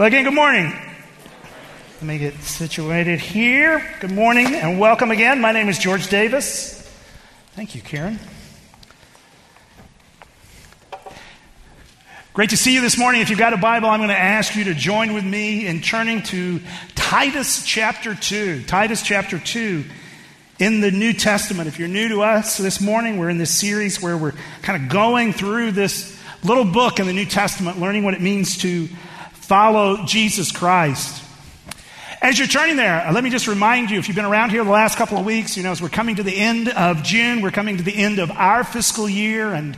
Well, again, good morning. Let me get situated here. Good morning and welcome again. My name is George Davis. Thank you, Karen. Great to see you this morning. If you've got a Bible, I'm going to ask you to join with me in turning to Titus chapter 2. Titus chapter 2 in the New Testament. If you're new to us this morning, we're in this series where we're kind of going through this little book in the New Testament, learning what it means to follow Jesus Christ. As you're turning there, uh, let me just remind you if you've been around here the last couple of weeks, you know, as we're coming to the end of June, we're coming to the end of our fiscal year, and,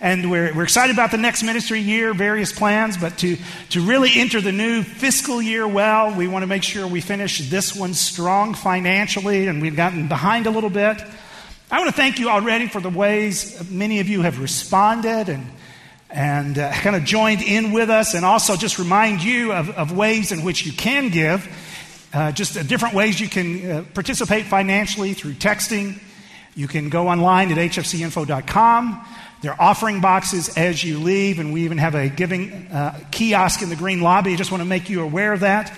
and we're, we're excited about the next ministry year, various plans, but to, to really enter the new fiscal year well, we want to make sure we finish this one strong financially, and we've gotten behind a little bit. I want to thank you already for the ways many of you have responded and and uh, kind of joined in with us, and also just remind you of, of ways in which you can give. Uh, just uh, different ways you can uh, participate financially through texting. You can go online at hfcinfo.com. There are offering boxes as you leave, and we even have a giving uh, kiosk in the green lobby. I just want to make you aware of that.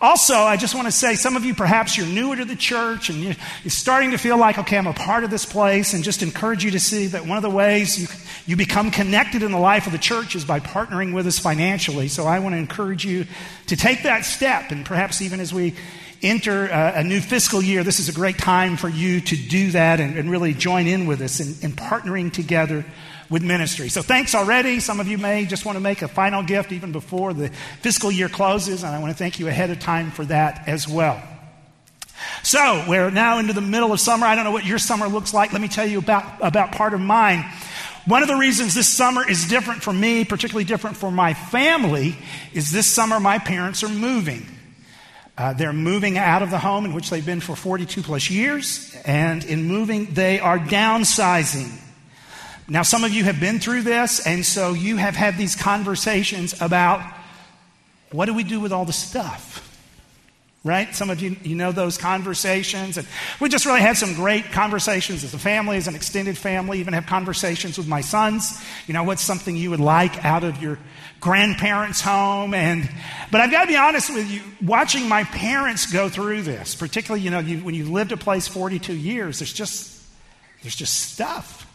Also, I just want to say some of you perhaps you're newer to the church and you're, starting to feel like, okay, I'm a part of this place, and just encourage you to see that one of the ways you, you become connected in the life of the church is by partnering with us financially. So I want to encourage you to take that step, and perhaps even as we enter a, a new fiscal year, this is a great time for you to do that and, and really join in with us in, in partnering together with ministry. So thanks already. Some of you may just want to make a final gift even before the fiscal year closes, and I want to thank you ahead of time for that as well. So we're now into the middle of summer. I don't know what your summer looks like. Let me tell you about, about part of mine. One of the reasons this summer is different for me, particularly different for my family, is this summer my parents are moving. Uh, they're moving out of the home in which they've been for 42 plus years, and in moving, they are downsizing. Now, some of you have been through this, and so you have had these conversations about what do we do with all the stuff? Right? Some of you, you know those conversations. And we just really had some great conversations as a family, as an extended family, even have conversations with my sons. You know, what's something you would like out of your grandparents' home? And, but I've got to be honest with you, watching my parents go through this, particularly, you know, you, when you've lived a place 42 years, there's just, there's just stuff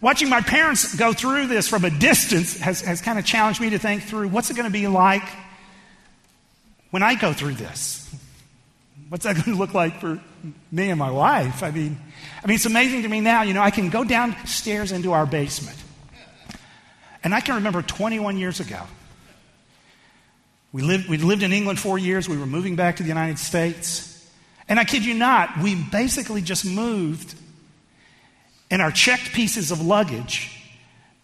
Watching my parents go through this from a distance has, has kind of challenged me to think through what's it going to be like when I go through this? What's that going to look like for me and my wife? I mean, I mean, it's amazing to me now. You know, I can go downstairs into our basement, and I can remember 21 years ago. We lived, we lived in England four years. We were moving back to the United States. And I kid you not, we basically just moved and our checked pieces of luggage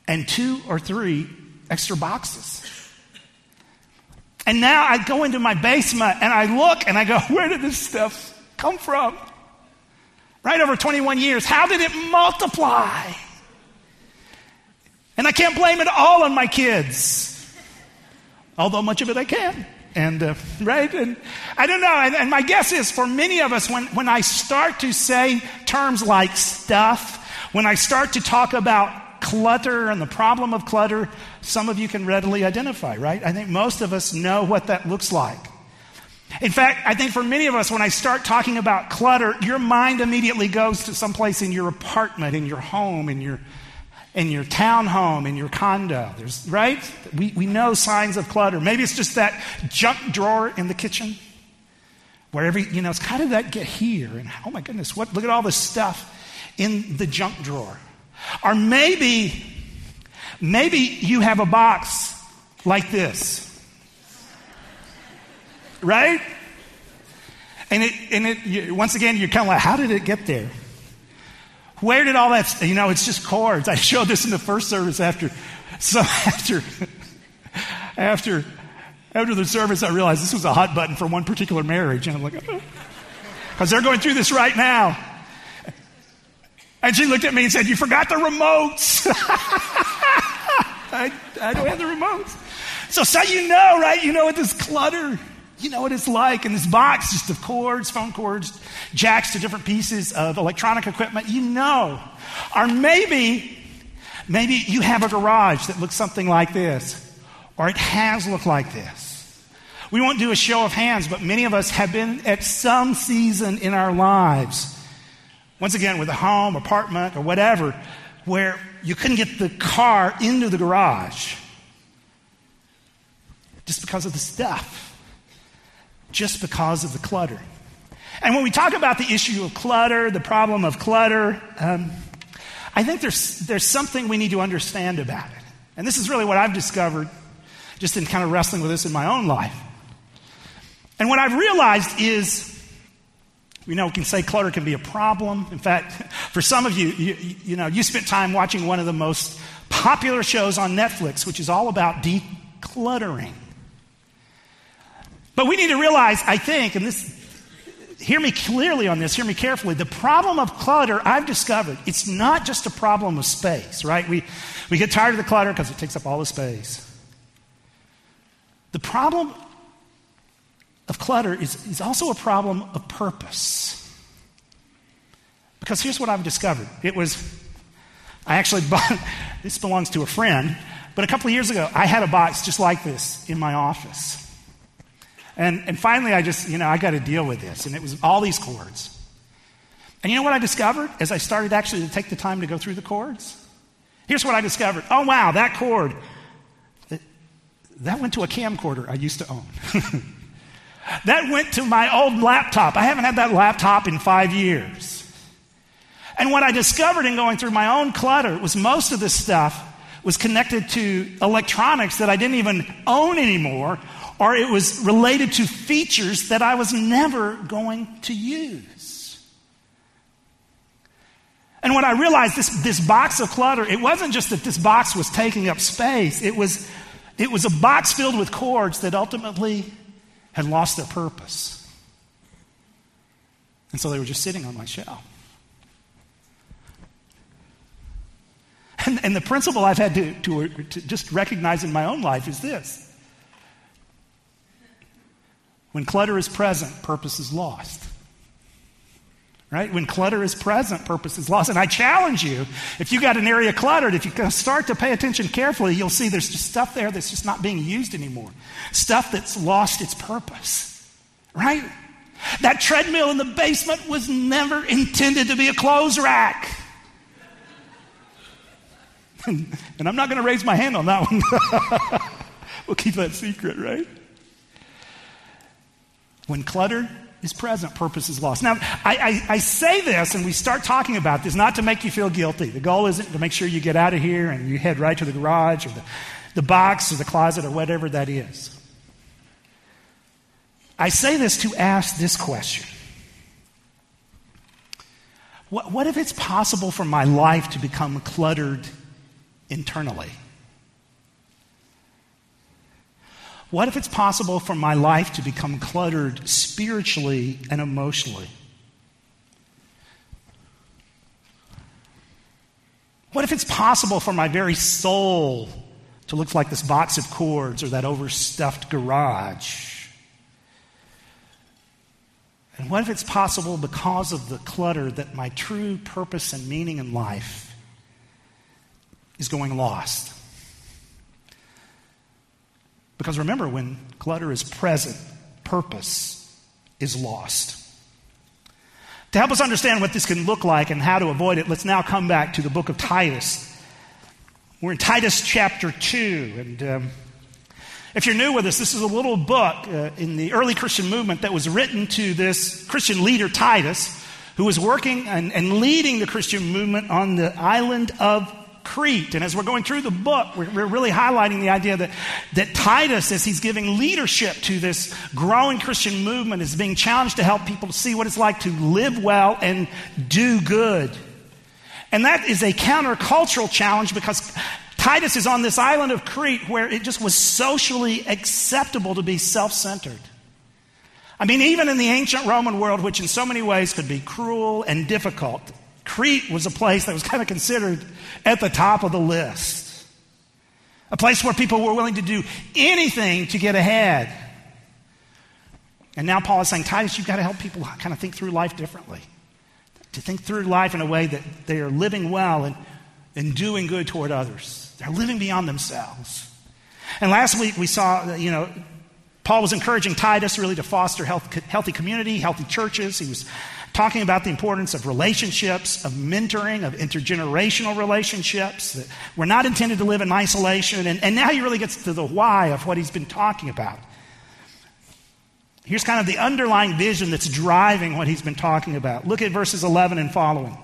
and two or three extra boxes. And now I go into my basement and I look and I go, where did this stuff come from? Right over 21 years, how did it multiply? And I can't blame it all on my kids, although much of it I can. And, uh, right? And I don't know. And, and my guess is for many of us, when, when I start to say terms like stuff when I start to talk about clutter and the problem of clutter, some of you can readily identify, right? I think most of us know what that looks like. In fact, I think for many of us, when I start talking about clutter, your mind immediately goes to someplace in your apartment, in your home, in your in your townhome, in your condo. There's right? We, we know signs of clutter. Maybe it's just that junk drawer in the kitchen. Where every, you know, it's how did that get here? And oh my goodness, what look at all this stuff in the junk drawer. Or maybe, maybe you have a box like this. Right? And it, and it, you, once again, you're kind of like, how did it get there? Where did all that, you know, it's just cords. I showed this in the first service after, so after, after, after the service, I realized this was a hot button for one particular marriage. And I'm like, because they're going through this right now. And she looked at me and said, You forgot the remotes. I, I don't have the remotes. So, so you know, right? You know what this clutter, you know what it's like. And this box just of cords, phone cords, jacks to different pieces of electronic equipment. You know. Or maybe, maybe you have a garage that looks something like this. or it has looked like this. We won't do a show of hands, but many of us have been at some season in our lives, once again, with a home, apartment, or whatever, where you couldn't get the car into the garage just because of the stuff, just because of the clutter. And when we talk about the issue of clutter, the problem of clutter, um, I think there's, there's something we need to understand about it. And this is really what I've discovered just in kind of wrestling with this in my own life. And what I've realized is, you know, we can say clutter can be a problem. In fact, for some of you, you, you know, you spent time watching one of the most popular shows on Netflix, which is all about decluttering. But we need to realize, I think, and this, hear me clearly on this, hear me carefully. The problem of clutter, I've discovered, it's not just a problem of space, right? We, we get tired of the clutter because it takes up all the space. The problem of clutter is, is also a problem of purpose. Because here's what I've discovered it was, I actually bought, this belongs to a friend, but a couple of years ago, I had a box just like this in my office. And, and finally, I just, you know, I got to deal with this. And it was all these cords. And you know what I discovered as I started actually to take the time to go through the cords? Here's what I discovered. Oh, wow, that cord, that, that went to a camcorder I used to own. that went to my old laptop. I haven't had that laptop in five years. And what I discovered in going through my own clutter was most of this stuff was connected to electronics that I didn't even own anymore or it was related to features that I was never going to use. And when I realized this, this box of clutter, it wasn't just that this box was taking up space, it was, it was a box filled with cords that ultimately had lost their purpose. And so they were just sitting on my shelf. And, and the principle I've had to, to, to just recognize in my own life is this when clutter is present, purpose is lost. Right? When clutter is present, purpose is lost. And I challenge you, if you got an area cluttered, if you start to pay attention carefully, you'll see there's just stuff there that's just not being used anymore. Stuff that's lost its purpose. Right? That treadmill in the basement was never intended to be a clothes rack. and I'm not going to raise my hand on that one. we'll keep that secret, right? When clutter is present, purpose is lost. Now, I, I, I, say this and we start talking about this not to make you feel guilty. The goal isn't to make sure you get out of here and you head right to the garage or the, the box or the closet or whatever that is. I say this to ask this question What, what if it's possible for my life to become cluttered internally? What if it's possible for my life to become cluttered spiritually and emotionally? What if it's possible for my very soul to look like this box of cords or that overstuffed garage? And what if it's possible because of the clutter that my true purpose and meaning in life is going lost? Because remember, when clutter is present, purpose is lost. To help us understand what this can look like and how to avoid it, let's now come back to the book of Titus. We're in Titus chapter 2. And um, if you're new with us, this is a little book uh, in the early Christian movement that was written to this Christian leader, Titus, who was working and, and leading the Christian movement on the island of Crete. And as we're going through the book, we're, we're, really highlighting the idea that, that Titus, as he's giving leadership to this growing Christian movement, is being challenged to help people see what it's like to live well and do good. And that is a countercultural challenge because Titus is on this island of Crete where it just was socially acceptable to be self centered. I mean, even in the ancient Roman world, which in so many ways could be cruel and difficult, Crete was a place that was kind of considered at the top of the list. A place where people were willing to do anything to get ahead. And now Paul is saying, Titus, you've got to help people kind of think through life differently. To think through life in a way that they are living well and, and doing good toward others. They're living beyond themselves. And last week we saw, that, you know, Paul was encouraging Titus really to foster health, healthy community, healthy churches. He was talking about the importance of relationships, of mentoring, of intergenerational relationships. That we're not intended to live in isolation. And, and now he really gets to the why of what he's been talking about. Here's kind of the underlying vision that's driving what he's been talking about. Look at verses 11 and following.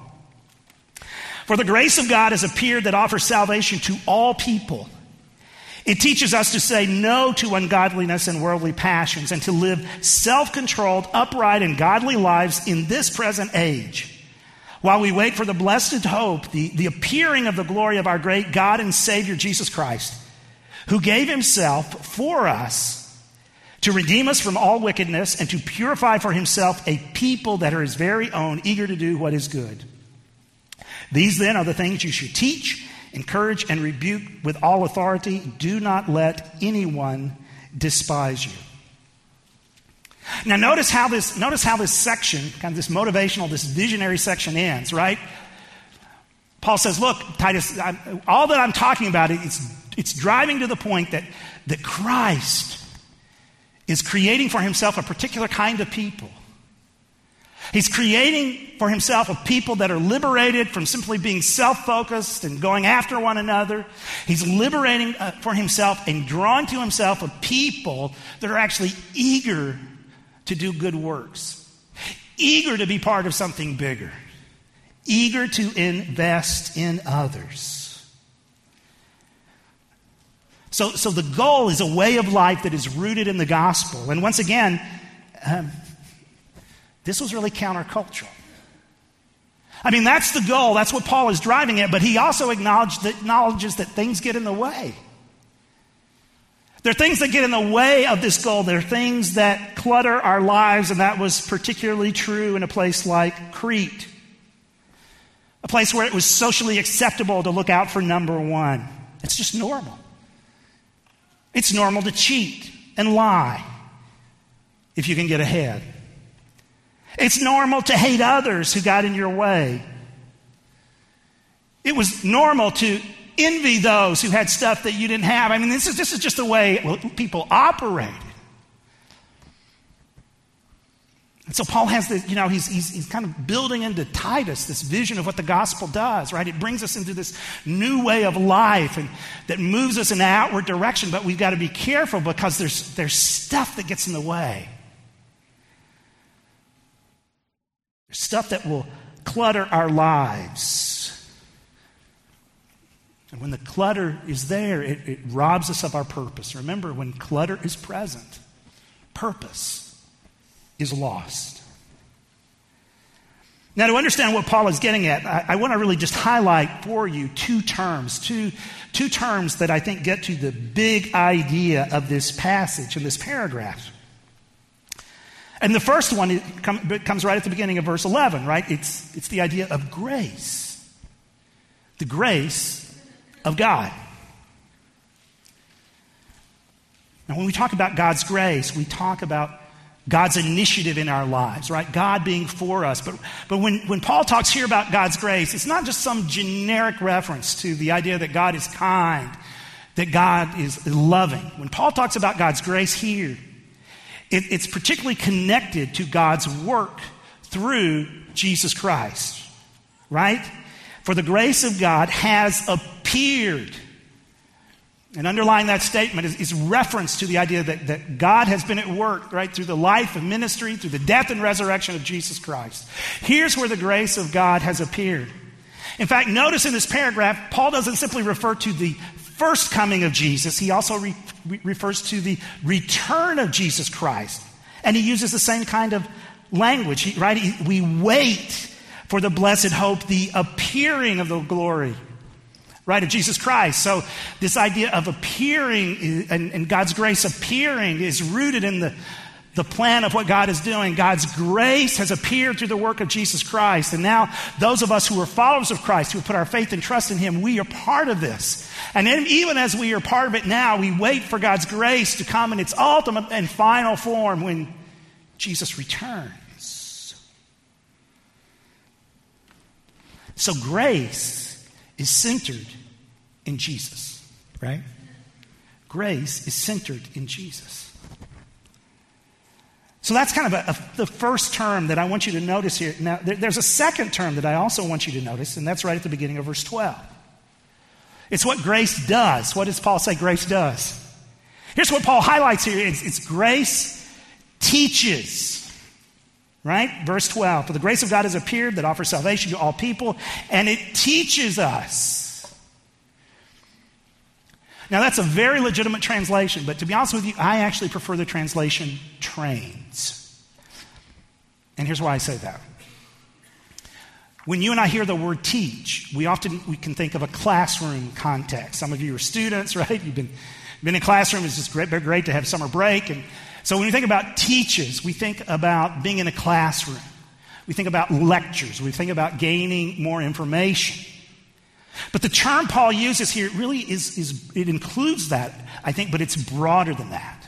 For the grace of God has appeared that offers salvation to all people. It teaches us to say no to ungodliness and worldly passions and to live self controlled, upright, and godly lives in this present age. While we wait for the blessed hope, the, the appearing of the glory of our great God and Savior Jesus Christ, who gave himself for us to redeem us from all wickedness and to purify for himself a people that are his very own, eager to do what is good. These then are the things you should teach, encourage, and rebuke with all authority. Do not let anyone despise you. Now notice how this notice how this section, kind of this motivational, this visionary section ends, right? Paul says, look, Titus, I, all that I'm talking about, it's, it's driving to the point that, that Christ is creating for himself a particular kind of people. He's creating for himself a people that are liberated from simply being self focused and going after one another. He's liberating uh, for himself and drawing to himself a people that are actually eager to do good works, eager to be part of something bigger, eager to invest in others. So, so the goal is a way of life that is rooted in the gospel. And once again, um, this was really countercultural. I mean, that's the goal. That's what Paul is driving at. But he also that, acknowledges that things get in the way. There are things that get in the way of this goal. There are things that clutter our lives, and that was particularly true in a place like Crete, a place where it was socially acceptable to look out for number one. It's just normal. It's normal to cheat and lie if you can get ahead. It's normal to hate others who got in your way. It was normal to envy those who had stuff that you didn't have. I mean, this is, this is just the way people operated. And so Paul has this, you know, he's, he's, he's kind of building into Titus this vision of what the gospel does, right? It brings us into this new way of life and that moves us in an outward direction, but we've got to be careful because there's, there's stuff that gets in the way. There's stuff that will clutter our lives. And when the clutter is there, it, it robs us of our purpose. Remember, when clutter is present, purpose is lost. Now, to understand what Paul is getting at, I, I want to really just highlight for you two terms, two, two terms that I think get to the big idea of this passage and this paragraph. And the first one comes right at the beginning of verse 11, right? It's, it's the idea of grace. The grace of God. Now, when we talk about God's grace, we talk about God's initiative in our lives, right? God being for us. But, but when, when Paul talks here about God's grace, it's not just some generic reference to the idea that God is kind, that God is loving. When Paul talks about God's grace here, it, it's particularly connected to God's work through Jesus Christ, right? For the grace of God has appeared and underlying that statement is, is, reference to the idea that, that God has been at work, right, through the life and ministry, through the death and resurrection of Jesus Christ. Here's where the grace of God has appeared. In fact, notice in this paragraph, Paul doesn't simply refer to the first coming of Jesus, he also re- refers to the return of Jesus Christ. And he uses the same kind of language, right? We wait for the blessed hope, the appearing of the glory right, of Jesus Christ. So this idea of appearing and, and, God's grace appearing is rooted in the, the plan of what God is doing. God's grace has appeared through the work of Jesus Christ. And now those of us who are followers of Christ, who put our faith and trust in Him, we are part of this. And then, even as we are part of it now, we wait for God's grace to come in its ultimate and final form when Jesus returns. So grace is centered in Jesus, right? grace is centered in Jesus. So that's kind of a, a, the first term that I want you to notice here. Now, there, there's a second term that I also want you to notice, and that's right at the beginning of verse 12. It's what grace does. What does Paul say grace does? Here's what Paul highlights here it's, it's grace teaches. Right? Verse 12. For the grace of God has appeared that offers salvation to all people, and it teaches us. Now, that's a very legitimate translation, but to be honest with you, I actually prefer the translation trains. And here's why I say that. When you and I hear the word teach, we often we can think of a classroom context. Some of you are students, right? You've been, been in a classroom. It's just great, great to have summer break. And so when we think about teaches, we think about being in a classroom. We think about lectures. We think about gaining more information. But the term Paul uses here really is, is it includes that, I think, but it's broader than that.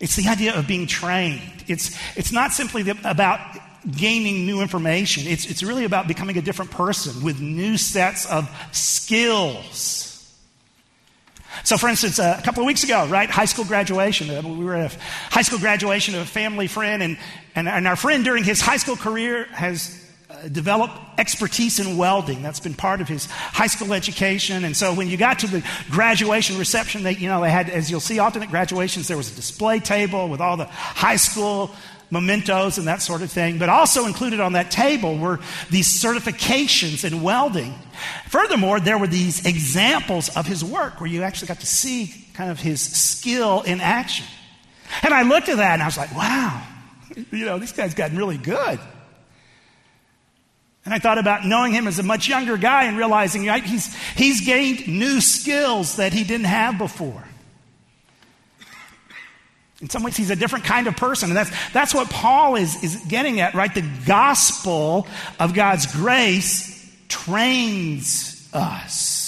It's the idea of being trained. It's, it's not simply the, about gaining new information. It's, it's really about becoming a different person with new sets of skills. So, for instance, uh, a couple of weeks ago, right, high school graduation, uh, we were at a high school graduation of a family friend, and, and, and our friend during his high school career has develop expertise in welding. That's been part of his high school education. And so when you got to the graduation reception, they, you know, they had, as you'll see often at graduations, there was a display table with all the high school mementos and that sort of thing. But also included on that table were these certifications in welding. Furthermore, there were these examples of his work where you actually got to see kind of his skill in action. And I looked at that and I was like, wow, you know, this guys gotten really good. And I thought about knowing him as a much younger guy and realizing right, he's, he's gained new skills that he didn't have before. In some ways, he's a different kind of person. And that's, that's what Paul is, is getting at, right? The gospel of God's grace trains us.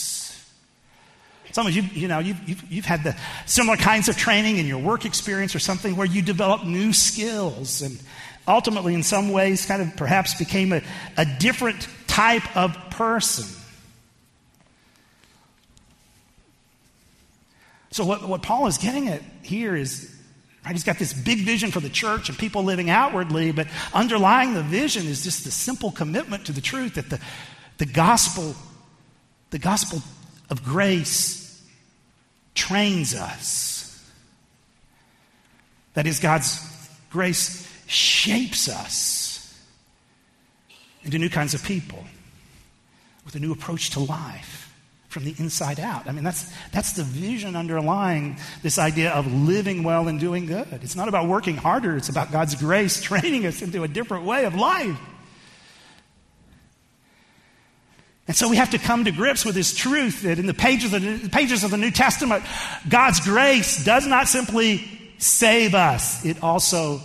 Some of you, you know, you've, you've, you've, had the similar kinds of training in your work experience or something where you develop new skills. And ultimately, in some ways, kind of perhaps became a, a different type of person. So, what, what Paul is getting at here is right, he's got this big vision for the church and people living outwardly, but underlying the vision is just the simple commitment to the truth that the, the gospel, the gospel of grace trains us. That is, God's grace shapes us into new kinds of people with a new approach to life from the inside out. I mean, that's, that's the vision underlying this idea of living well and doing good. It's not about working harder, it's about God's grace training us into a different way of life. And so we have to come to grips with this truth that in the pages of the, pages of the New Testament, God's grace does not simply save us, it also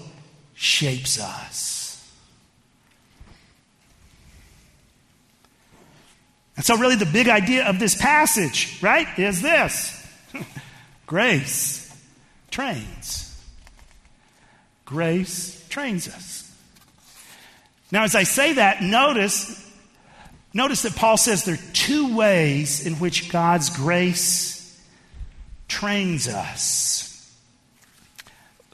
shapes us. And so, really, the big idea of this passage, right, is this grace trains. Grace trains us. Now, as I say that, notice, notice that Paul says there are two ways in which God's grace trains us.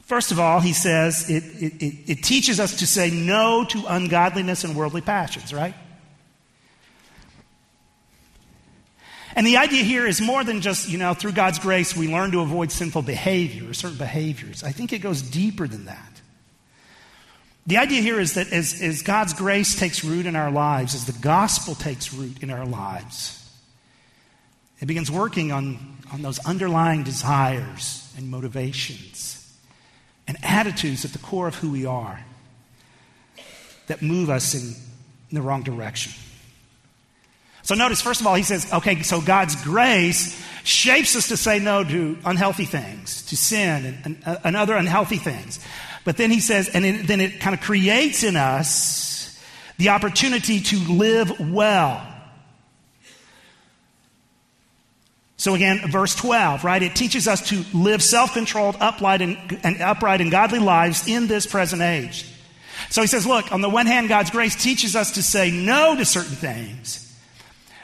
First of all, he says it, it, it, teaches us to say no to ungodliness and worldly passions, right? And the idea here is more than just, you know, through God's grace, we learn to avoid sinful behavior or certain behaviors. I think it goes deeper than that. The idea here is that as, as God's grace takes root in our lives, as the gospel takes root in our lives, it begins working on, on those underlying desires and motivations and attitudes at the core of who we are that move us in, the wrong direction. So notice, first of all, he says, okay, so God's grace shapes us to say no to unhealthy things, to sin and, and, uh, and other unhealthy things. But then he says, and it, then it kind of creates in us the opportunity to live well. So again, verse 12, right? It teaches us to live self-controlled, upright and, and, upright and godly lives in this present age. So he says, look, on the one hand, God's grace teaches us to say no to certain things.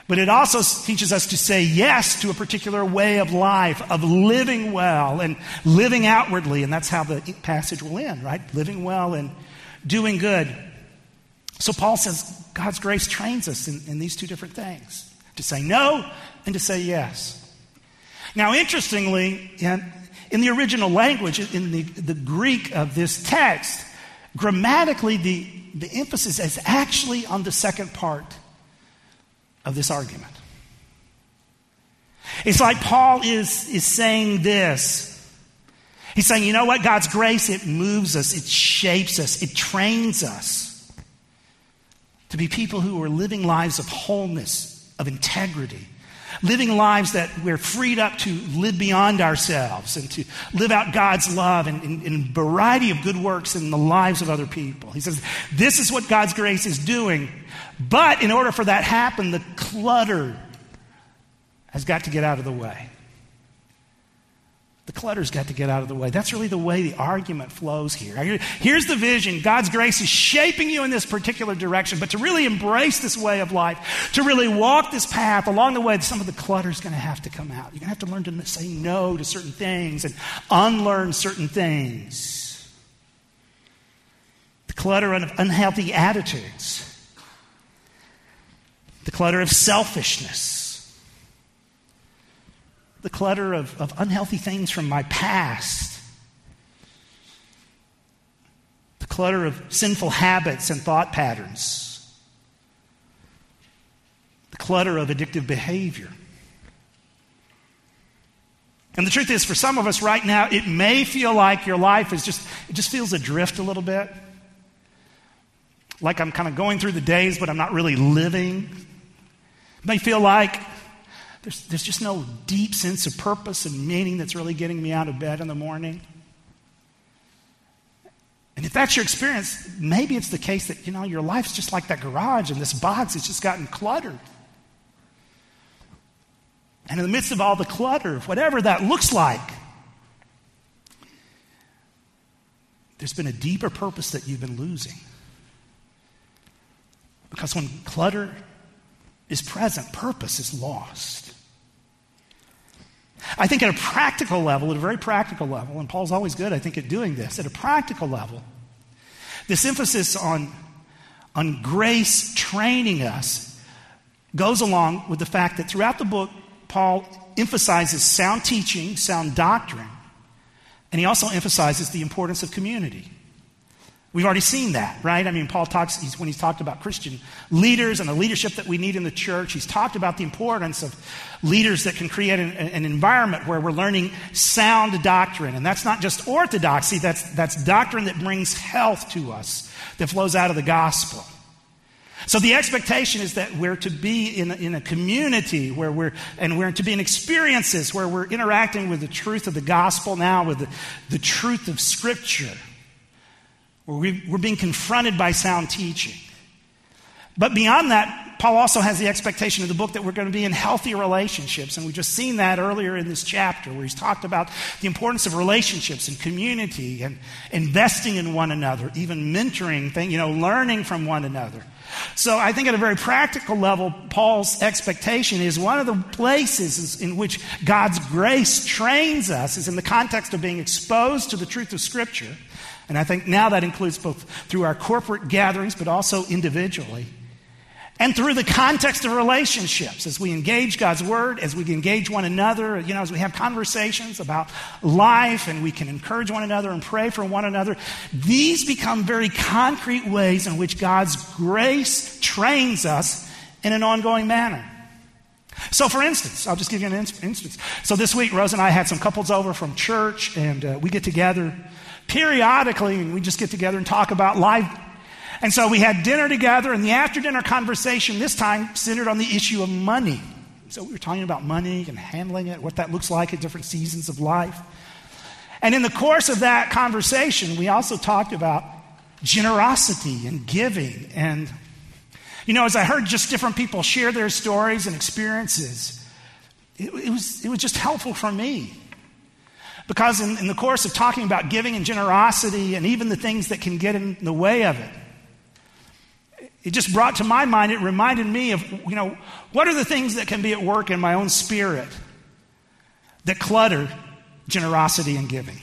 But it also teaches us to say yes to a particular way of life, of living well and living outwardly. And that's how the passage will end, right? Living well and doing good. So Paul says God's grace trains us in, in these two different things to say no and to say yes. Now, interestingly, in, the original language, in the, the Greek of this text, grammatically, the, the emphasis is actually on the second part of this argument. It's like Paul is, is saying this. He's saying, you know what? God's grace, it moves us, it shapes us, it trains us to be people who are living lives of wholeness, of integrity, living lives that we're freed up to live beyond ourselves and to live out God's love and, in a variety of good works in the lives of other people. He says, This is what God's grace is doing. But in order for that to happen, the clutter has got to get out of the way. The clutter's got to get out of the way. That's really the way the argument flows here. Here's the vision God's grace is shaping you in this particular direction, but to really embrace this way of life, to really walk this path along the way, some of the clutter's going to have to come out. You're going to have to learn to say no to certain things and unlearn certain things. The clutter of unhealthy attitudes, the clutter of selfishness the clutter of, of unhealthy things from my past, the clutter of sinful habits and thought patterns, the clutter of addictive behavior. And the truth is, for some of us right now, it may feel like your life is just, it just feels adrift a little bit. Like I'm kind of going through the days, but I'm not really living. It may feel like there's, there's just no deep sense of purpose and meaning that's really getting me out of bed in the morning. And if that's your experience, maybe it's the case that, you know, your life's just like that garage and this box has just gotten cluttered. And in the midst of all the clutter, whatever that looks like, there's been a deeper purpose that you've been losing. Because when clutter is present, purpose is lost. I think at a practical level, at a very practical level, and Paul's always good, I think, at doing this, at a practical level, this emphasis on, on grace training us goes along with the fact that throughout the book, Paul emphasizes sound teaching, sound doctrine, and he also emphasizes the importance of community. We've already seen that, right? I mean, Paul talks, he's, when he's talked about Christian leaders and the leadership that we need in the church, he's talked about the importance of leaders that can create an, an environment where we're learning sound doctrine. And that's not just orthodoxy, that's, that's doctrine that brings health to us, that flows out of the gospel. So the expectation is that we're to be in a, in a community where we're, and we're to be in experiences where we're interacting with the truth of the gospel now, with the, the truth of Scripture where we're being confronted by sound teaching. But beyond that, Paul also has the expectation of the book that we're going to be in healthy relationships. And we've just seen that earlier in this chapter where he's talked about the importance of relationships and community and investing in one another, even mentoring, thing, you know, learning from one another. So I think at a very practical level, Paul's expectation is one of the places in which God's grace trains us is in the context of being exposed to the truth of Scripture and I think now that includes both through our corporate gatherings, but also individually. And through the context of relationships, as we engage God's Word, as we engage one another, you know, as we have conversations about life and we can encourage one another and pray for one another, these become very concrete ways in which God's grace trains us in an ongoing manner. So, for instance, I'll just give you an instance. So, this week, Rose and I had some couples over from church, and uh, we get together periodically, and we just get together and talk about life. And so we had dinner together, and the after dinner conversation this time centered on the issue of money. So we were talking about money and handling it, what that looks like at different seasons of life. And in the course of that conversation, we also talked about generosity and giving. And, you know, as I heard just different people share their stories and experiences, it, it was, it was just helpful for me because in, in the course of talking about giving and generosity and even the things that can get in the way of it, it just brought to my mind, it reminded me of, you know, what are the things that can be at work in my own spirit that clutter generosity and giving?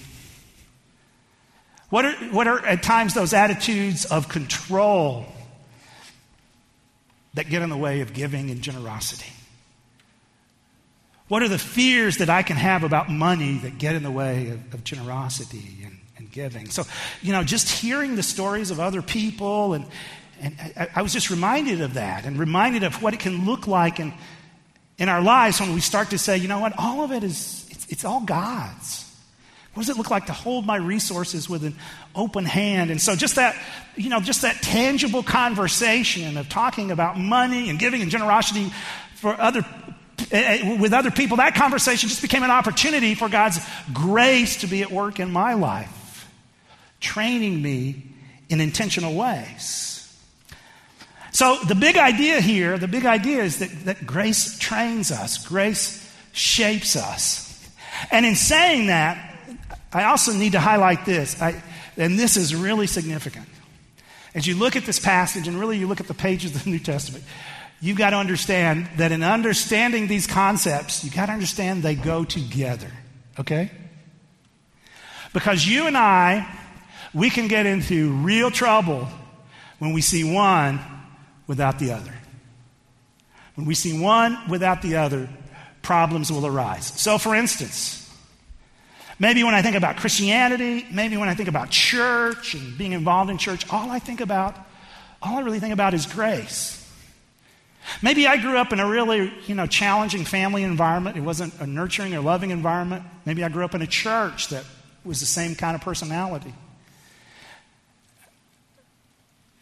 What are, what are at times those attitudes of control that get in the way of giving and generosity? What are the fears that I can have about money that get in the way of, of generosity and, and, giving? So, you know, just hearing the stories of other people, and, and I, I was just reminded of that and reminded of what it can look like in, in our lives when we start to say, you know what, all of it is, it's, it's all God's. What does it look like to hold my resources with an open hand? And so just that, you know, just that tangible conversation of talking about money and giving and generosity for other Eh, eh, with other people, that conversation just became an opportunity for God's grace to be at work in my life, training me in intentional ways. So the big idea here, the big idea is that, that grace trains us, grace shapes us. And in saying that, I also need to highlight this, I, and this is really significant. As you look at this passage, and really you look at the pages of the New Testament, you've got to understand that in understanding these concepts, you've got to understand they go together, okay? Because you and I, we can get into real trouble when we see one without the other. When we see one without the other, problems will arise. So, for instance, Maybe when I think about Christianity, maybe when I think about church and being involved in church, all I think about, all I really think about is grace. Maybe I grew up in a really, you know, challenging family environment. It wasn't a nurturing or loving environment. Maybe I grew up in a church that was the same kind of personality.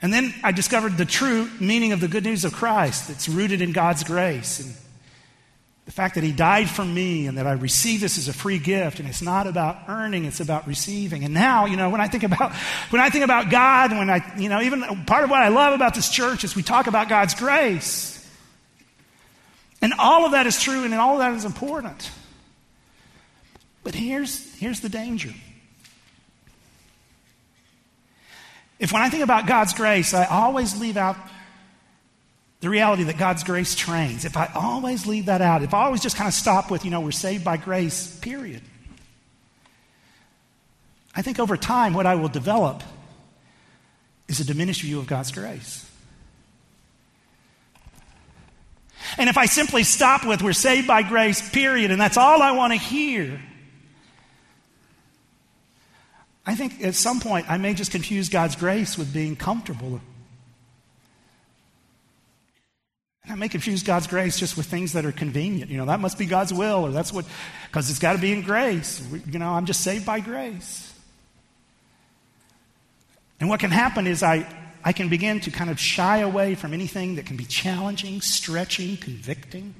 And then I discovered the true meaning of the good news of Christ that's rooted in God's grace. And the fact that he died for me and that I receive this as a free gift and it's not about earning, it's about receiving. And now, you know, when I think about when I think about God, when I, you know, even part of what I love about this church is we talk about God's grace. And all of that is true and all of that is important. But here's here's the danger. If when I think about God's grace, I always leave out the reality that God's grace trains, if I always leave that out, if I always just kind of stop with, you know, we're saved by grace, period, I think over time what I will develop is a diminished view of God's grace. And if I simply stop with, we're saved by grace, period, and that's all I want to hear, I think at some point I may just confuse God's grace with being comfortable I may confuse God's grace just with things that are convenient. You know, that must be God's will, or that's what, because it's got to be in grace. You know, I'm just saved by grace. And what can happen is I, I can begin to kind of shy away from anything that can be challenging, stretching, convicting.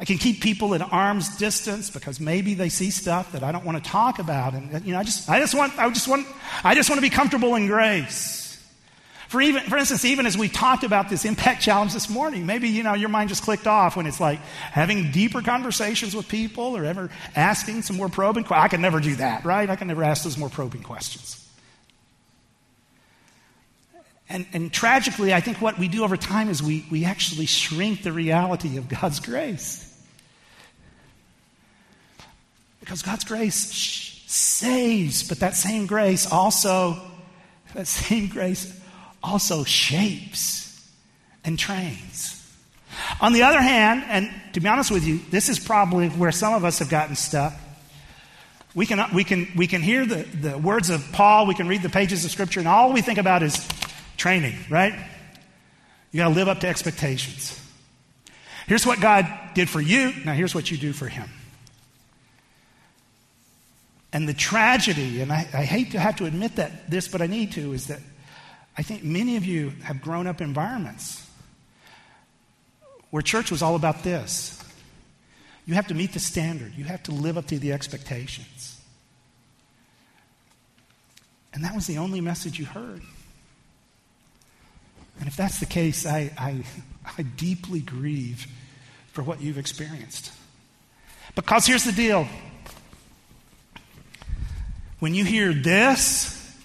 I can keep people at arm's distance because maybe they see stuff that I don't want to talk about. And, you know, I just, I just want, I just want, I just want to be comfortable in grace. For even, for instance, even as we talked about this impact challenge this morning, maybe, you know, your mind just clicked off when it's like having deeper conversations with people or ever asking some more probing questions. I can never do that, right? I can never ask those more probing questions. And, and tragically, I think what we do over time is we, we actually shrink the reality of God's grace. Because God's grace saves, but that same grace also, that same grace also shapes and trains. On the other hand, and to be honest with you, this is probably where some of us have gotten stuck. We can, we can, we can hear the, the words of Paul, we can read the pages of Scripture, and all we think about is training, right? You got to live up to expectations. Here's what God did for you, now here's what you do for Him. And the tragedy, and I, I hate to have to admit that this, but I need to, is that I think many of you have grown up in environments where church was all about this. You have to meet the standard, you have to live up to the expectations. And that was the only message you heard. And if that's the case, I, I, I deeply grieve for what you've experienced. Because here's the deal when you hear this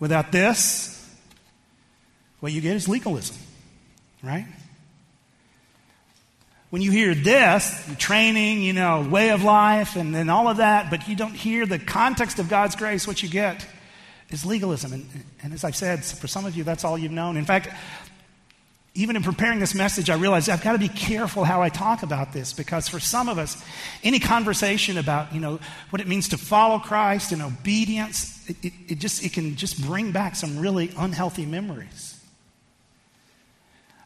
without this, what you get is legalism, right? When you hear this, training, you know, way of life, and then all of that, but you don't hear the context of God's grace, what you get is legalism. And, and as I've said, for some of you, that's all you've known. In fact, even in preparing this message, I realized I've got to be careful how I talk about this because for some of us, any conversation about, you know, what it means to follow Christ and obedience, it, it, it just, it can just bring back some really unhealthy memories.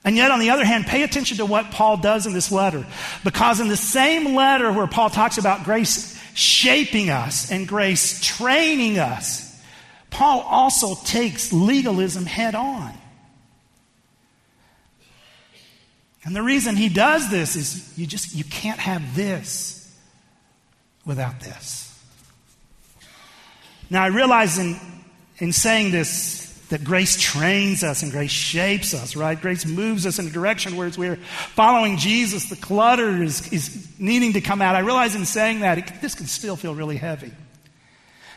And yet, on the other hand, pay attention to what Paul does in this letter. Because in the same letter where Paul talks about grace shaping us and grace training us, Paul also takes legalism head on. And the reason he does this is you just you can't have this without this. Now I realize in in saying this that grace trains us and grace shapes us, right? Grace moves us in a direction where we're following Jesus. The clutter is, is needing to come out. I realize in saying that, it, this can still feel really heavy.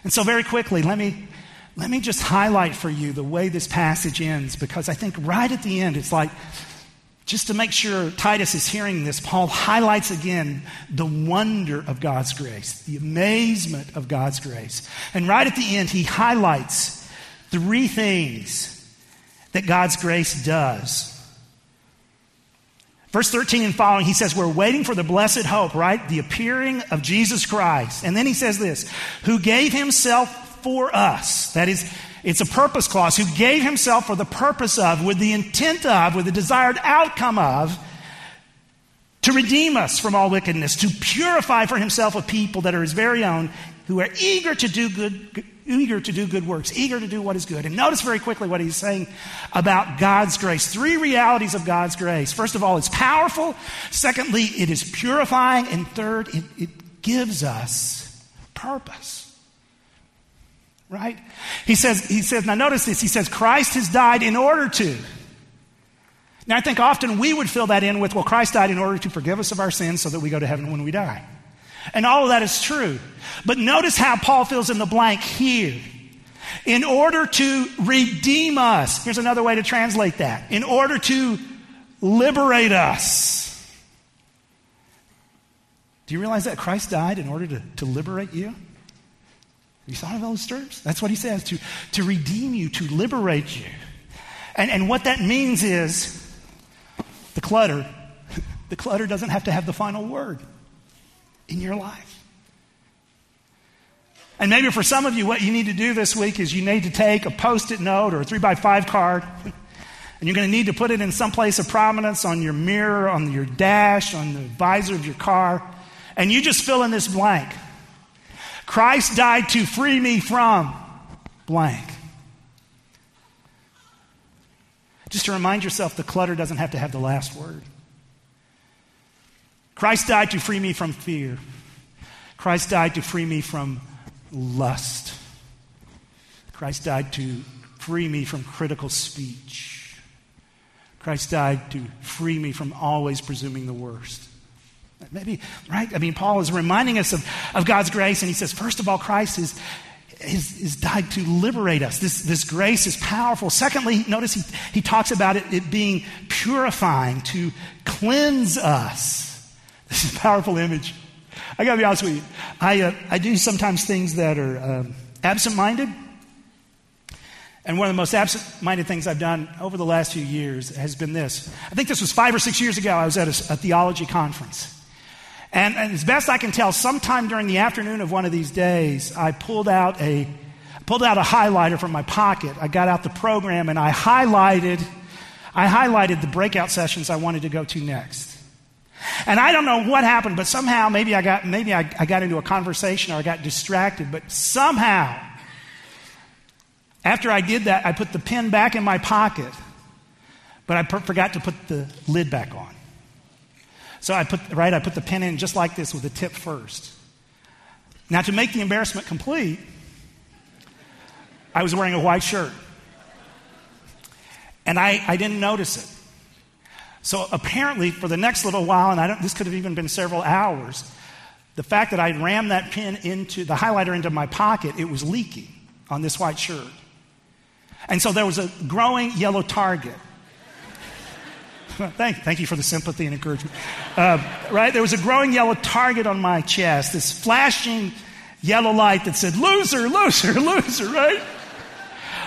And so, very quickly, let me, let me just highlight for you the way this passage ends, because I think right at the end, it's like, just to make sure Titus is hearing this, Paul highlights again the wonder of God's grace, the amazement of God's grace. And right at the end, he highlights three things that God's grace does. Verse 13 and following, he says, We're waiting for the blessed hope, right? The appearing of Jesus Christ. And then he says this, who gave himself for us. That is, it's a purpose clause, who gave himself for the purpose of, with the intent of, with the desired outcome of, to redeem us from all wickedness, to purify for himself a people that are his very own, who are eager to do good, eager to do good works, eager to do what is good. And notice very quickly what he's saying about God's grace. Three realities of God's grace. First of all, it's powerful. Secondly, it is purifying. And third, it, it gives us purpose. Right? He says, he says, now notice this. He says, Christ has died in order to. Now, I think often we would fill that in with, well, Christ died in order to forgive us of our sins so that we go to heaven when we die. And all of that is true. But notice how Paul fills in the blank here. In order to redeem us. Here's another way to translate that. In order to liberate us. Do you realize that Christ died in order to, to liberate you? You thought of those terms? That's what he says to, to redeem you, to liberate you. And, and what that means is the clutter, the clutter doesn't have to have the final word in your life. And maybe for some of you, what you need to do this week is you need to take a post it note or a three by five card, and you're going to need to put it in some place of prominence on your mirror, on your dash, on the visor of your car, and you just fill in this blank. Christ died to free me from blank. Just to remind yourself, the clutter doesn't have to have the last word. Christ died to free me from fear. Christ died to free me from lust. Christ died to free me from critical speech. Christ died to free me from always presuming the worst. Maybe, right? I mean, Paul is reminding us of, of God's grace, and he says, first of all, Christ is, is, is died to liberate us. This, this grace is powerful. Secondly, notice he, he talks about it, it being purifying, to cleanse us. This is a powerful image. I got to be honest with you. I, uh, I do sometimes things that are uh, absent minded. And one of the most absent minded things I've done over the last few years has been this. I think this was five or six years ago. I was at a, a theology conference. And, and, as best I can tell, sometime during the afternoon of one of these days, I pulled out a pulled out a highlighter from my pocket. I got out the program and I highlighted I highlighted the breakout sessions I wanted to go to next. And I don't know what happened, but somehow maybe I got, maybe I, I got into a conversation or I got distracted, but somehow, after I did that, I put the pen back in my pocket, but I per- forgot to put the lid back on. So I put, right, I put the pen in just like this with the tip first. Now, to make the embarrassment complete, I was wearing a white shirt. And I, I didn't notice it. So apparently, for the next little while, and this could have even been several hours, the fact that I rammed that pin into the highlighter into my pocket, it was leaking on this white shirt. And so there was a growing yellow target. thank, thank you for the sympathy and encouragement. Uh, right? There was a growing yellow target on my chest, this flashing yellow light that said, loser, loser, loser, right?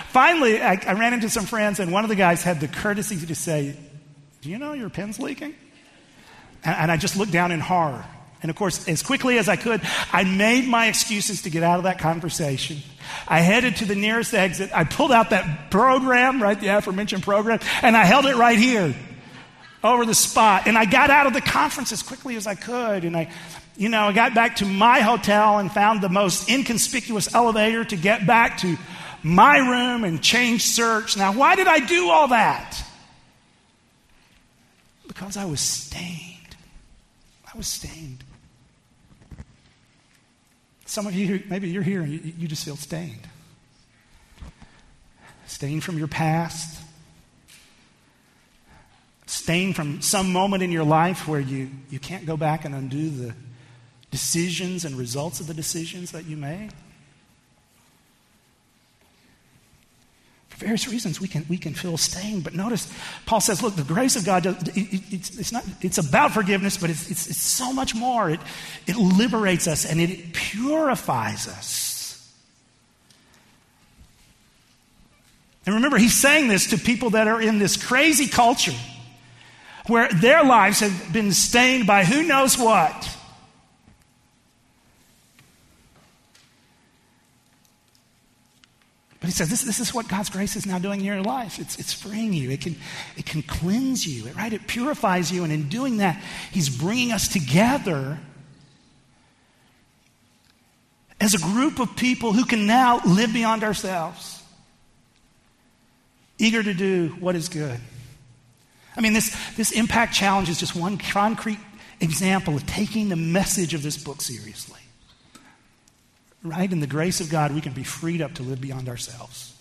Finally, I, I ran into some friends, and one of the guys had the courtesy to say, Do you know your pen's leaking? And, and I just looked down in horror. And of course, as quickly as I could, I made my excuses to get out of that conversation. I headed to the nearest exit. I pulled out that program, right, the aforementioned program, and I held it right here over the spot. And I got out of the conference as quickly as I could. And I, you know, I got back to my hotel and found the most inconspicuous elevator to get back to my room and change search. Now, why did I do all that? Because I was stained. I was stained. Some of you, maybe you're here and you, you just feel stained. Stained from your past. Stained from some moment in your life where you, you can't go back and undo the decisions and results of the decisions that you made. Various reasons we can, we can feel stained. But notice, Paul says, look, the grace of God, it, it, it's, it's, not, it's about forgiveness, but it's, it's, it's so much more. It, it liberates us and it purifies us. And remember, he's saying this to people that are in this crazy culture where their lives have been stained by who knows what. But he says this, this is what God's grace is now doing in your life. It's, it's freeing you. It can, it can cleanse you, right? It purifies you. And in doing that, he's bringing us together as a group of people who can now live beyond ourselves, eager to do what is good. I mean, this, this impact challenge is just one concrete example of taking the message of this book seriously right? In the grace of God, we can be freed up to live beyond ourselves.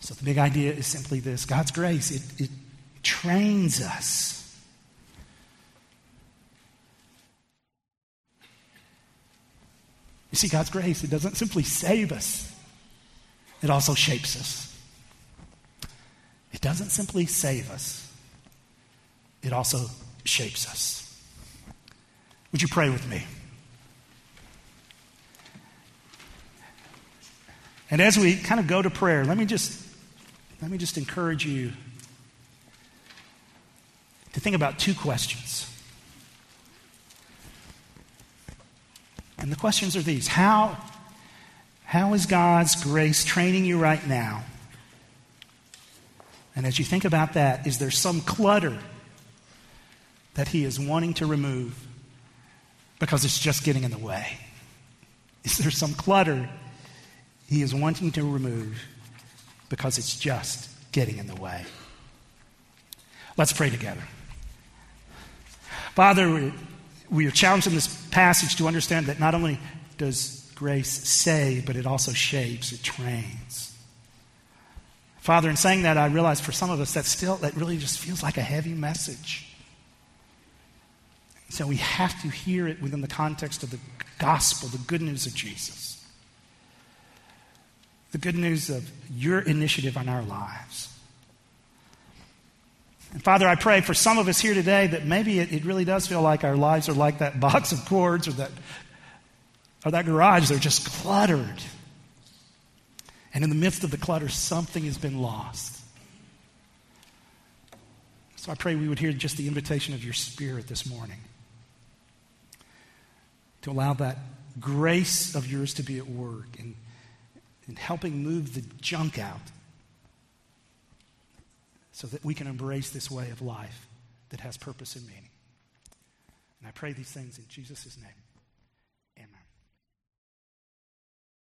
So the big idea is simply this God's grace, it, it trains us. You see, God's grace, it doesn't simply save us, it also shapes us. It doesn't simply save us, it also shapes us. Would you pray with me? And as we kind of go to prayer, let me just let me just encourage you to think about two questions. And the questions are these How, how is God's grace training you right now? And as you think about that, is there some clutter that He is wanting to remove? Because it's just getting in the way? Is there some clutter he is wanting to remove because it's just getting in the way? Let's pray together. Father, we are challenged in this passage to understand that not only does grace save, but it also shapes, it trains. Father, in saying that, I realize for some of us that still, that really just feels like a heavy message. So we have to hear it within the context of the gospel, the good news of Jesus. The good news of your initiative on our lives. And Father, I pray for some of us here today that maybe it, it really does feel like our lives are like that box of cords or that, or that garage. They're just cluttered. And in the midst of the clutter, something has been lost. So I pray we would hear just the invitation of your Spirit this morning to allow that grace of yours to be at work in, in helping move the junk out so that we can embrace this way of life that has purpose and meaning. And I pray these things in Jesus' name.